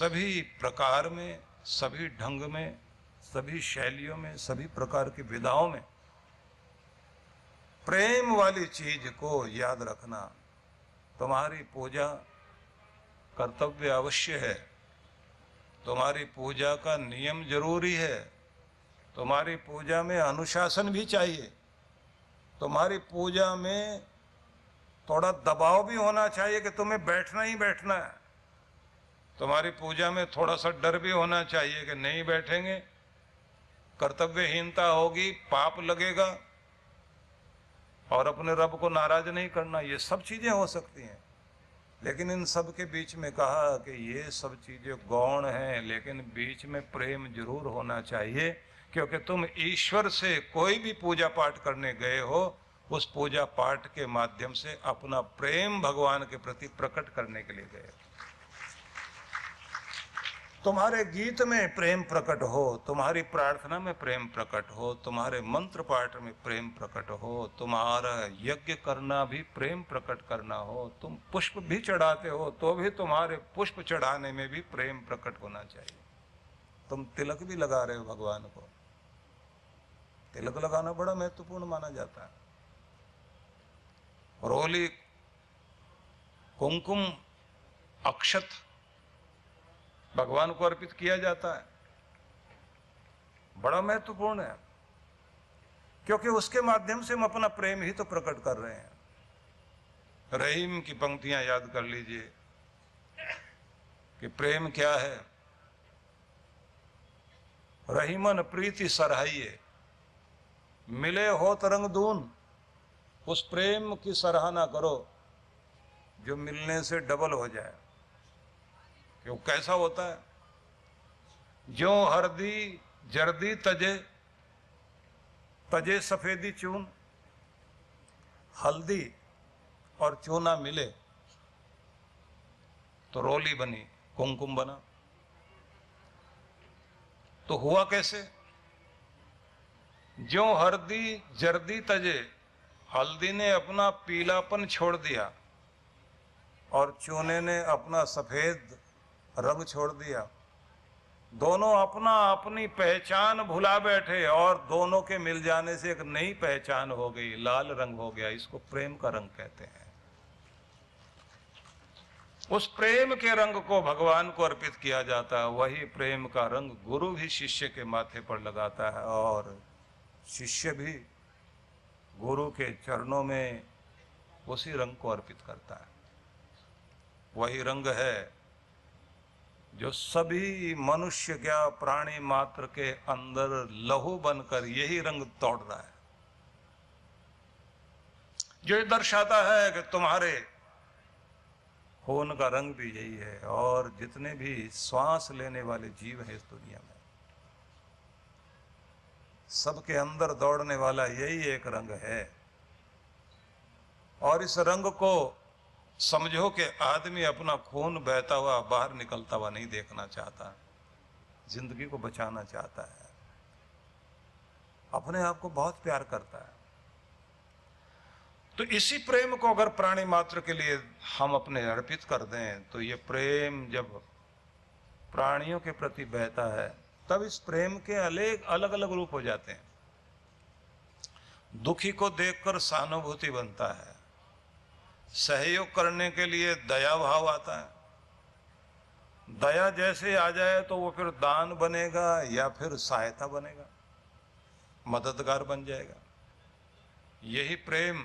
सभी प्रकार में, सभी ढंग में, सभी शैलियों में, सभी प्रकार की विधाओं में प्रेम वाली चीज़ को याद रखना तुम्हारी पूजा कर्तव्य अवश्य है। तुम्हारी पूजा का नियम ज़रूरी है। तुम्हारी पूजा में अनुशासन भी चाहिए। तुम्हारी पूजा में थोड़ा दबाव भी होना चाहिए कि तुम्हें बैठना ही बैठना है। तुम्हारी पूजा में थोड़ा सा डर भी होना चाहिए कि नहीं बैठेंगे। कर्तव्यहीनता होगी, पाप लगेगा और अपने रब को नाराज़ नहीं करना, ये सब चीज़ें हो सकती हैं। लेकिन इन सब के बीच में कहा कि ये सब चीज़ें गौण हैं, लेकिन बीच में प्रेम ज़रूर होना चाहिए, क्योंकि तुम ईश्वर से कोई भी पूजा पाठ करने गए हो, उस पूजा पाठ के माध्यम से अपना प्रेम भगवान के प्रति प्रकट करने के लिए गए तुम्हारे गीत में प्रेम प्रकट हो, तुम्हारी प्रार्थना में प्रेम प्रकट हो, तुम्हारे मंत्र पाठ में प्रेम प्रकट हो, तुम्हारा यज्ञ करना भी प्रेम प्रकट करना हो, तुम पुष्प भी चढ़ाते हो तो भी तुम्हारे पुष्प चढ़ाने में भी प्रेम प्रकट होना चाहिए। तुम तिलक भी लगा रहे हो भगवान को। तिलक लगाना बड़ा महत्वपूर्ण माना जाता है। रोली, कुमकुम, अक्षत भगवान को अर्पित किया जाता है। बड़ा महत्वपूर्ण है। क्योंकि उसके माध्यम से हम अपना प्रेम ही तो प्रकट कर रहे हैं। रहीम की पंक्तियाँ याद कर लीजिए कि प्रेम क्या है। रहीमन प्रीति सराहिए मिले हो तरंग दून, उस प्रेम की सराहना करो जो मिलने से डबल हो जाए। क्यों कैसा होता है? जो हरदी जर्दी तजे तजे सफेदी चून, हल्दी और चूना मिले तो रोली बनी, कुमकुम बना। तो हुआ कैसे? जो हरदी जर्दी तजे, हल्दी ने अपना पीलापन छोड़ दिया और चूने ने अपना सफ़ेद रंग छोड़ दिया। दोनों अपना अपनी पहचान भुला बैठे और दोनों के मिल जाने से एक नई पहचान हो गई, लाल रंग हो गया, इसको प्रेम का रंग कहते हैं। उस प्रेम के रंग को भगवान को अर्पित किया जाता है, वही प्रेम का रंग गुरु भी शिष्य के माथे पर लगाता है और शिष्य भी गुरु के चरणों में उसी रंग को अर्पित करता है। वही रंग है जो सभी मनुष्य क्या प्राणी मात्र के अंदर लहू बनकर यही रंग तोड़ रहा है। जो ये दर्शाता है कि तुम्हारे खून का रंग भी यही है और जितने भी श्वास लेने वाले जीव हैं इस दुनिया में, सबके अंदर दौड़ने वाला यही एक रंग है। और इस रंग को समझो कि आदमी अपना खून बहता हुआ बाहर निकलता हुआ नहीं देखना चाहता। ज़िंदगी को बचाना चाहता है। अपने आप को बहुत प्यार करता है। तो इसी प्रेम को अगर प्राणी मात्र के लिए हम अपने अर्पित कर दें तो ये प्रेम जब प्राणियों के प्रति बहता है, तब इस प्रेम के अलग अलग अलग रूप हो जाते हैं। दुखी को देखकर सहानुभूति बनता है। सहयोग करने के लिए दया भाव आता है। दया जैसे आ जाए तो वो फिर दान बनेगा या फिर सहायता बनेगा, मददगार बन जाएगा। यही प्रेम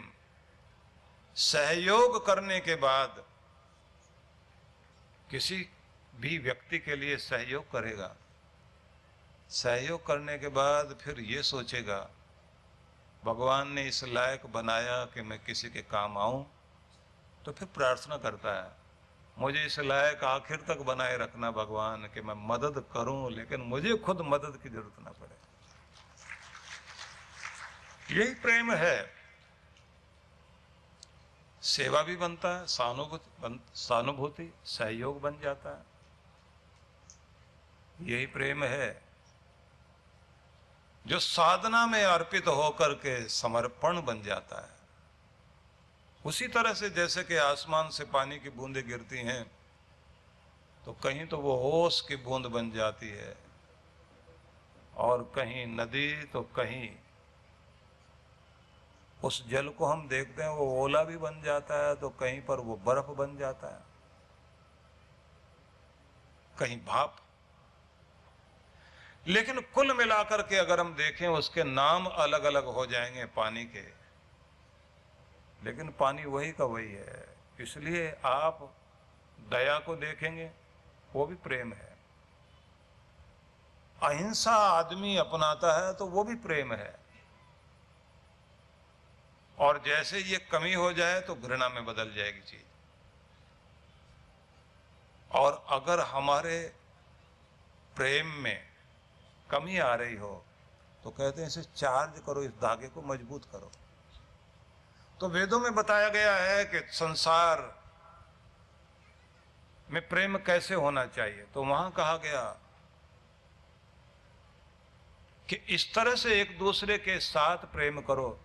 सहयोग करने के बाद किसी भी व्यक्ति के लिए सहयोग करेगा। सहयोग करने के बाद फिर ये सोचेगा, भगवान ने इस लायक बनाया कि मैं किसी के काम आऊँ तो फिर प्रार्थना करता है मुझे इस लायक आखिर तक बनाए रखना भगवान कि मैं मदद करूँ लेकिन मुझे खुद मदद की ज़रूरत ना पड़े। यही प्रेम है। सेवा भी बनता है सहानुभूति बन, सहानुभूति सहयोग बन जाता है। यही प्रेम है। जो साधना में अर्पित होकर के समर्पण बन जाता है उसी तरह से जैसे कि आसमान से पानी की बूंदें गिरती हैं तो कहीं तो वो ओस की बूंद बन जाती है और कहीं नदी तो कहीं उस जल को हम देखते हैं, वो ओला भी बन जाता है तो कहीं पर वो बर्फ़ बन जाता है। कहीं भाप। लेकिन कुल मिलाकर के अगर हम देखें, उसके नाम अलग अलग हो जाएँगे पानी के। लेकिन पानी वही का वही है। इसलिए आप दया को देखेंगे, वो भी प्रेम है। अहिंसा आदमी अपनाता है तो वो भी प्रेम है। और जैसे ये कमी हो जाए तो घृणा में बदल जाएगी चीज़। और अगर हमारे प्रेम में कमी आ रही हो तो कहते हैं इसे चार्ज करो, इस धागे को मज़बूत करो। तो वेदों में बताया गया है कि संसार में प्रेम कैसे होना चाहिए? तो वहाँ कहा गया कि इस तरह से एक दूसरे के साथ प्रेम करो।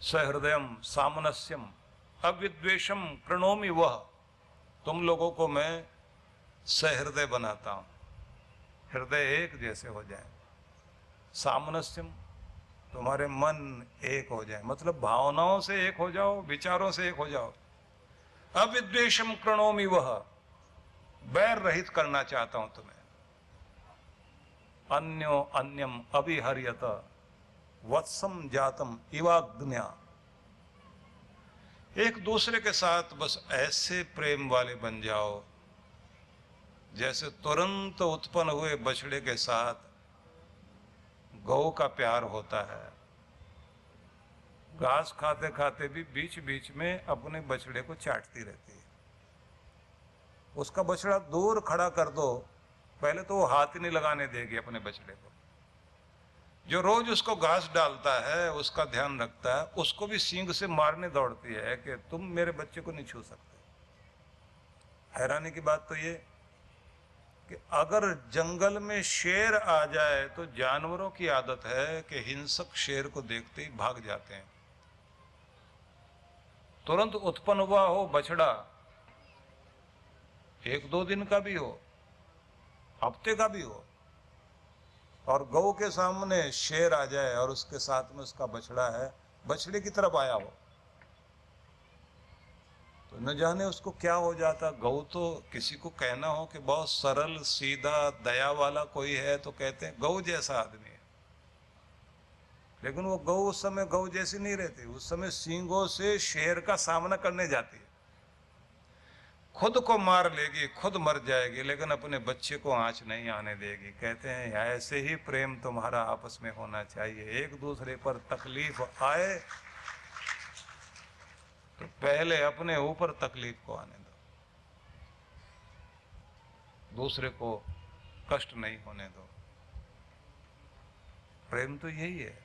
सहृदयम, सामनस्यम अविद्वेशम प्रणोमी वह। तुम लोगों को मैं सहृदय बनाता हूँ। हृदय एक जैसे हो जाए। सामनस्यम तुम्हारे मन एक हो जाए। मतलब भावनाओं से एक हो जाओ, विचारों से एक हो जाओ। अविद्वेशम प्रणोमी वह। बैर रहित करना चाहता हूँ तुम्हें। अन्यो अन्यम अभिहरियत। वत्सम जातम इवाग्न्या। एक दूसरे के साथ बस ऐसे प्रेम वाले बन जाओ, जैसे तुरंत उत्पन्न हुए बछड़े के साथ गौ का प्यार होता है। घास खाते खाते भी बीच बीच में अपने बछड़े को चाटती रहती है। उसका बछड़ा दूर खड़ा कर दो, पहले तो वो हाथ ही नहीं लगाने देगी अपने बछड़े को। जो रोज उसको घास डालता है, उसका ध्यान रखता है, उसको भी सींग से मारने दौड़ती है कि तुम मेरे बच्चे को नहीं छू सकते। हैरानी की बात तो ये कि अगर जंगल में शेर आ जाए तो जानवरों की आदत है कि हिंसक शेर को देखते ही भाग जाते हैं। तुरंत उत्पन्न हुआ हो बछड़ा, एक दो दिन का भी हो, हफ़्ते का भी हो, और गौ के सामने शेर आ जाए और उसके साथ में उसका बछड़ा है, बछड़े की तरफ़ आया हो। तो न जाने उसको क्या हो जाता। गौ तो किसी को कहना हो कि बहुत सरल, सीधा, दया वाला कोई है तो कहते हैं गौ जैसा आदमी है। लेकिन वो गौ उस समय गौ जैसी नहीं रहती, उस समय सींगों से शेर का सामना करने जाती है। खुद को मार लेगी, खुद मर जाएगी, लेकिन अपने बच्चे को आँच नहीं आने देगी। कहते हैं, ऐसे ही प्रेम तुम्हारा आपस में होना चाहिए। एक दूसरे पर तकलीफ़ आए पहले अपने ऊपर तकलीफ़ को आने दो। दूसरे को कष्ट नहीं होने दो। प्रेम तो यही है।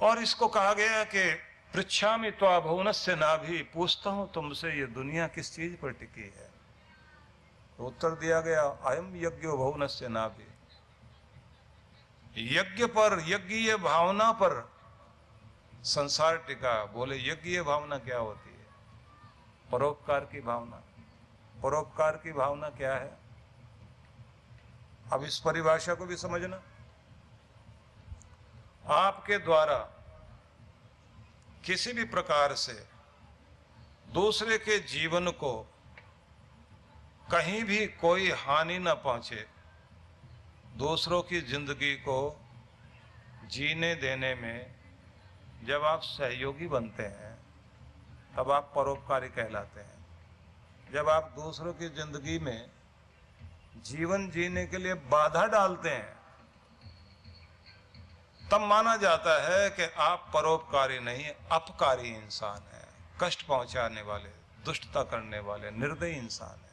और इसको कहा गया कि पृछा में तो अभुवन से ना भी पूछता हूँ तुमसे ये दुनिया किस चीज़ पर टिकी है? तो उत्तर दिया गया अयम यज्ञ भवन से ना भी यज्ञ पर यज्ञ भावना पर संसार टिका, बोले, यज्ञ भावना क्या होती है? परोपकार की भावना। परोपकार की भावना क्या है? अब इस परिभाषा को भी समझना। आपके द्वारा किसी भी प्रकार से दूसरे के जीवन को कहीं भी कोई हानि न पहुँचे, दूसरों की ज़िंदगी को जीने देने में जब आप सहयोगी बनते हैं, तब आप परोपकारी कहलाते हैं। जब आप दूसरों की ज़िंदगी में जीवन जीने के लिए बाधा डालते हैं, तब माना जाता है कि आप परोपकारी नहीं, अपकारी इंसान है। कष्ट पहुँचाने वाले, दुष्टता करने वाले, निर्दयी इंसान है।